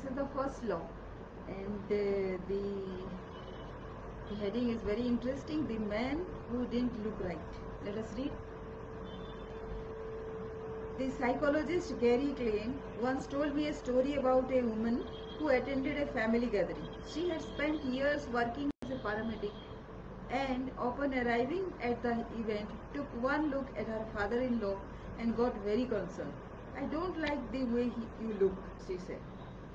this is the first law and uh, the, heading is very interesting the man who didn't look right let us read the psychologist Gary Klein once told me a story about a woman who attended a family gathering. She had spent years working as a paramedic and upon arriving at the event took one look at her father-in-law and got very concerned. I don't like the way he, you look, she said.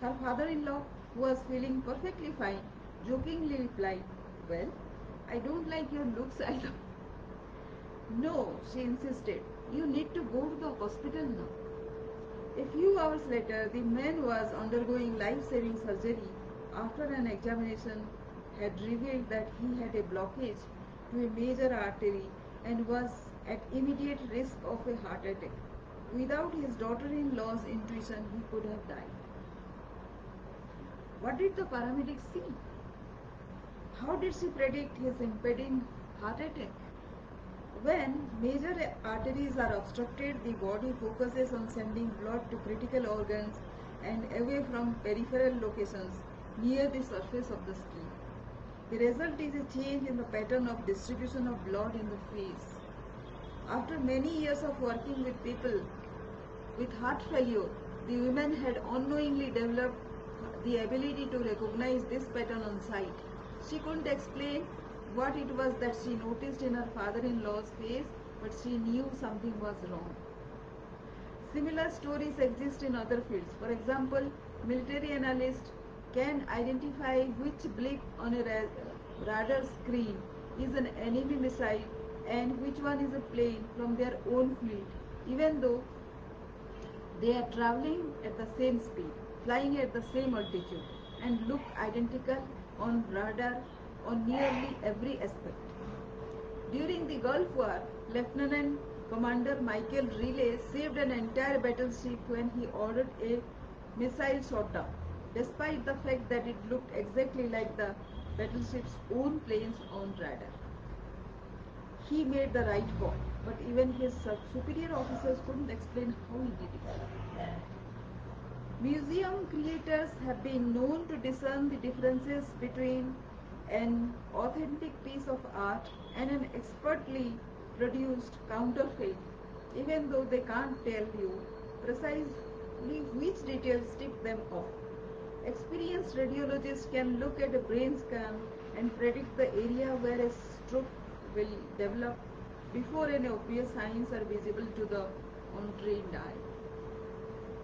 Her father-in-law, who was feeling perfectly fine, jokingly replied, Well, I don't like your looks either. No, she insisted. You need to go to the hospital now. A few hours later, the man was undergoing life-saving surgery after an examination had revealed that he had a blockage to a major artery and was at immediate risk of a heart attack. Without his daughter-in-law's intuition, he could have died. What did the paramedic see? How did she predict his impending heart attack? When major arteries are obstructed, the body focuses on sending blood to critical organs and away from peripheral locations near the surface of the skin. The result is a change in the pattern of distribution of blood in the face. After many years of working with people with heart failure, the women had unknowingly developed the ability to recognize this pattern on sight. She couldn't explain what it was that she noticed in her father-in-law's face, but she knew something was wrong. Similar stories exist in other fields. For example, military analysts can identify which blip on a radar screen is an enemy missile and which one is a plane from their own fleet, even though they are traveling at the same speed, flying at the same altitude, and look identical on radar on nearly every aspect. During the Gulf War, Lieutenant Commander Michael Riley saved an entire battleship when he ordered a missile shot down, despite the fact that it looked exactly like the battleship's own planes on radar. He made the right call, but even his superior officers couldn't explain how he did it. Museum creators have been known to discern the differences between an authentic piece of art and an expertly produced counterfeit, even though they can't tell you precisely which details tip them off. Experienced radiologists can look at a brain scan and predict the area where a stroke will develop before any obvious signs are visible to the untrained eye.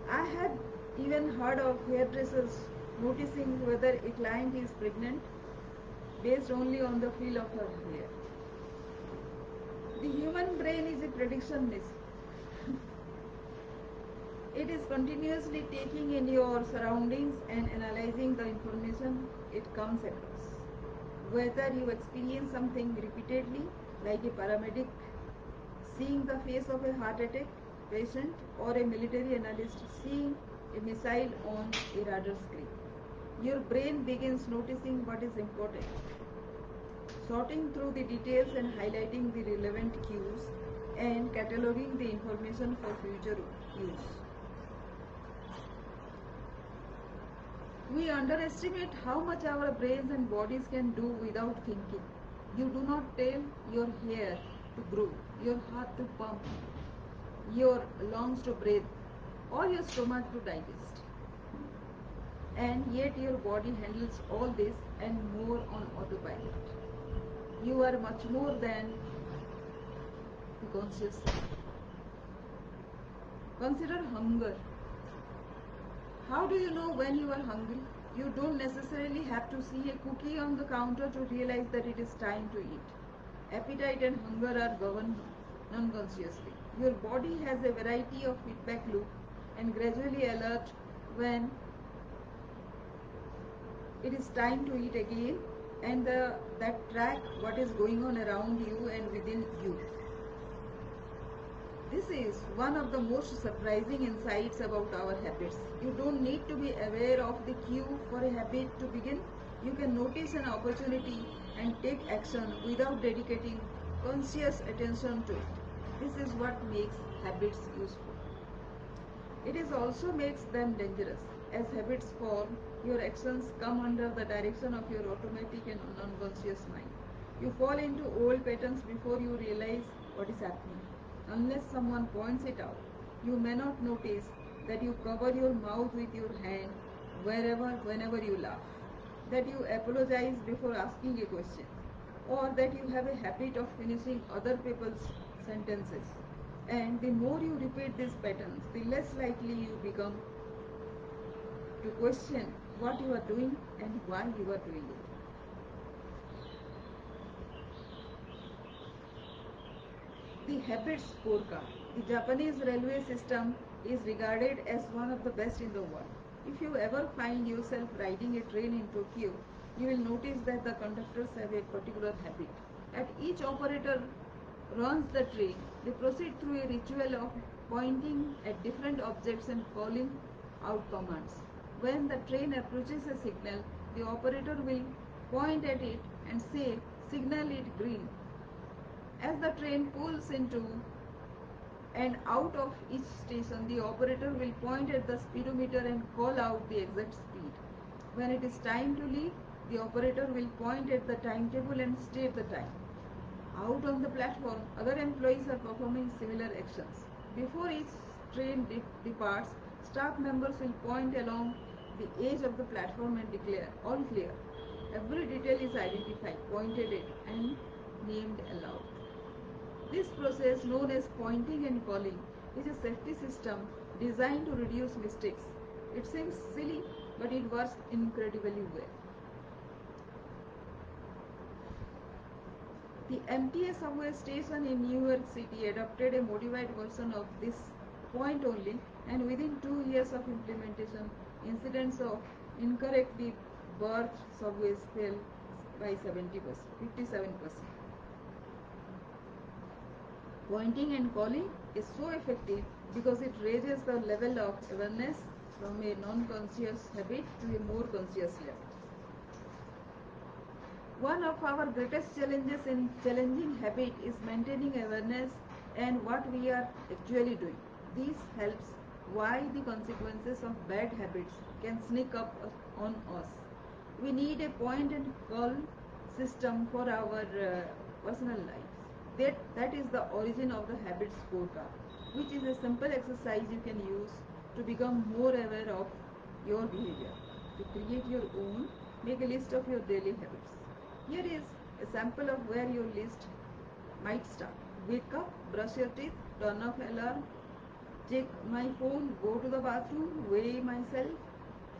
I have even heard of hairdressers noticing whether a client is pregnant based only on the feel of her hair. The human brain is a prediction machine. it is continuously taking in your surroundings and analyzing the information it comes across. Whether you experience something repeatedly, like a paramedic seeing the face of a heart attack patient or a military analyst seeing a missile on a radar screen. Your brain begins noticing what is important, sorting through the details and highlighting the relevant cues and cataloging the information for future use. We underestimate how much our brains and bodies can do without thinking. You do not tell your hair to grow, your heart to pump, your lungs to breathe, or your stomach to digest. And yet your body handles all this and more on autopilot. You are much more than conscious. Consider hunger. How do you know when you are hungry? You don't necessarily have to see a cookie on the counter to realize that it is time to eat. Appetite and hunger are governed non-consciously. Your body has a variety of feedback loop and gradually alert when it is time to eat again and the, that track what is going on around you and within you. This is one of the most surprising insights about our habits. You don't need to be aware of the cue for a habit to begin. You can notice an opportunity and take action without dedicating conscious attention to it. This is what makes habits useful. It is also makes them dangerous. as habits form, your actions come under the direction of your automatic and unconscious mind. You fall into old patterns before you realize what is happening. Unless someone points it out, you may not notice that you cover your mouth with your hand wherever, whenever you laugh, that you apologize before asking a question, or that you have a habit of finishing other people's sentences. And the more you repeat these patterns, the less likely you become to question what you are doing and why you are doing it. The habits scorecard. The Japanese railway system is regarded as one of the best in the world. If you ever find yourself riding a train in Tokyo, you will notice that the conductors have a particular habit. At each operator runs the train, they proceed through a ritual of pointing at different objects and calling out commands. When the train approaches a signal, the operator will point at it and say, signal it green. As the train pulls into and out of each station, the operator will point at the speedometer and call out the exact speed. When it is time to leave, the operator will point at the timetable and state the time. Out on the platform, other employees are performing similar actions. Before each train de- departs, staff members will point along the edge of the platform and declare, all clear. Every detail is identified, pointed at, and named aloud. This process, known as pointing and calling, is a safety system designed to reduce mistakes. It seems silly, but it works incredibly well. The MTA subway station in New York City adopted a modified version of this point only, and within two years of implementation, incidents of incorrectly berthed subways fell by 70%, 57%. Pointing and calling is so effective because it raises the level of awareness from a non-conscious habit to a more conscious level. One of our greatest challenges in challenging habit is maintaining awareness and what we are actually doing. This helps why the consequences of bad habits can sneak up on us. We need a point and call system for our uh, personal lives. That, that is the origin of the habit scorecard, which is a simple exercise you can use to become more aware of your behavior. To create your own, make a list of your daily habits. Here is a sample of where your list might start. Wake up, brush your teeth, turn off alarm, check my phone, go to the bathroom, weigh myself,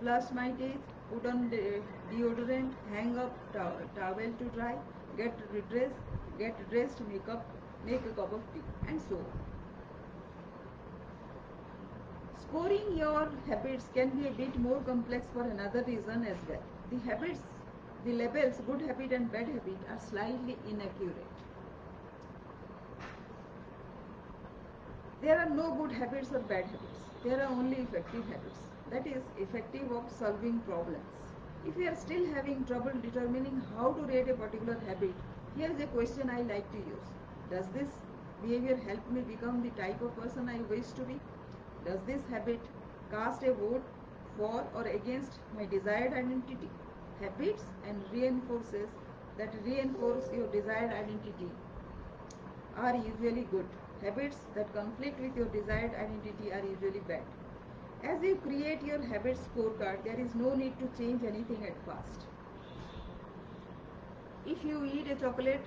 flush my teeth, put on de- deodorant, hang up to- towel to dry, get dressed, get dressed, make up, make a cup of tea, and so on. Scoring your habits can be a bit more complex for another reason as well. The habits, the labels good habit and bad habit are slightly inaccurate. There are no good habits or bad habits. There are only effective habits. That is, effective of solving problems. If you are still having trouble determining how to rate a particular habit, here is a question I like to use. Does this behavior help me become the type of person I wish to be? Does this habit cast a vote for or against my desired identity? Habits and reinforces that reinforce your desired identity are usually good. Habits that conflict with your desired identity are usually bad. As you create your habit scorecard, there is no need to change anything at first. If you eat a chocolate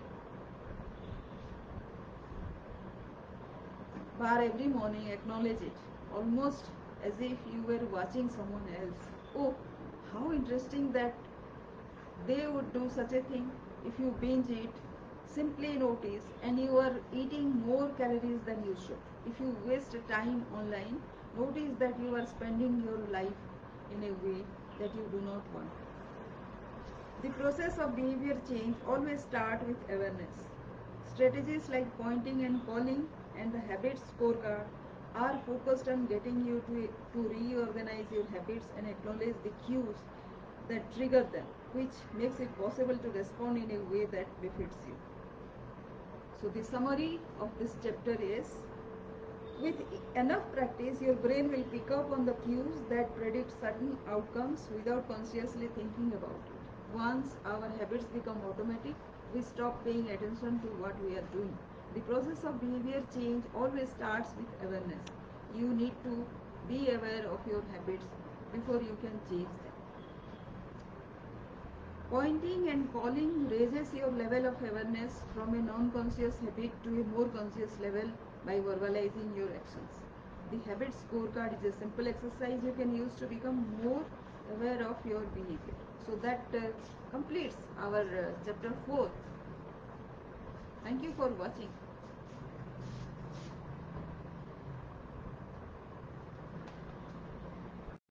bar every morning, acknowledge it, almost as if you were watching someone else. Oh, how interesting that they would do such a thing. If you binge it simply notice and you are eating more calories than you should. If you waste time online notice that you are spending your life in a way that you do not want. The process of behavior change always start with awareness. Strategies like pointing and calling and the habit scorecard are focused on getting you to, to reorganize your habits and acknowledge the cues that trigger them, which makes it possible to respond in a way that befits you. So, the summary of this chapter is With enough practice, your brain will pick up on the cues that predict certain outcomes without consciously thinking about it. Once our habits become automatic, we stop paying attention to what we are doing. The process of behavior change always starts with awareness. You need to be aware of your habits before you can change. Pointing and calling raises your level of awareness from a non-conscious habit to a more conscious level by verbalizing your actions. The habit scorecard is a simple exercise you can use to become more aware of your behavior. So that uh, completes our uh, chapter 4. Thank you for watching.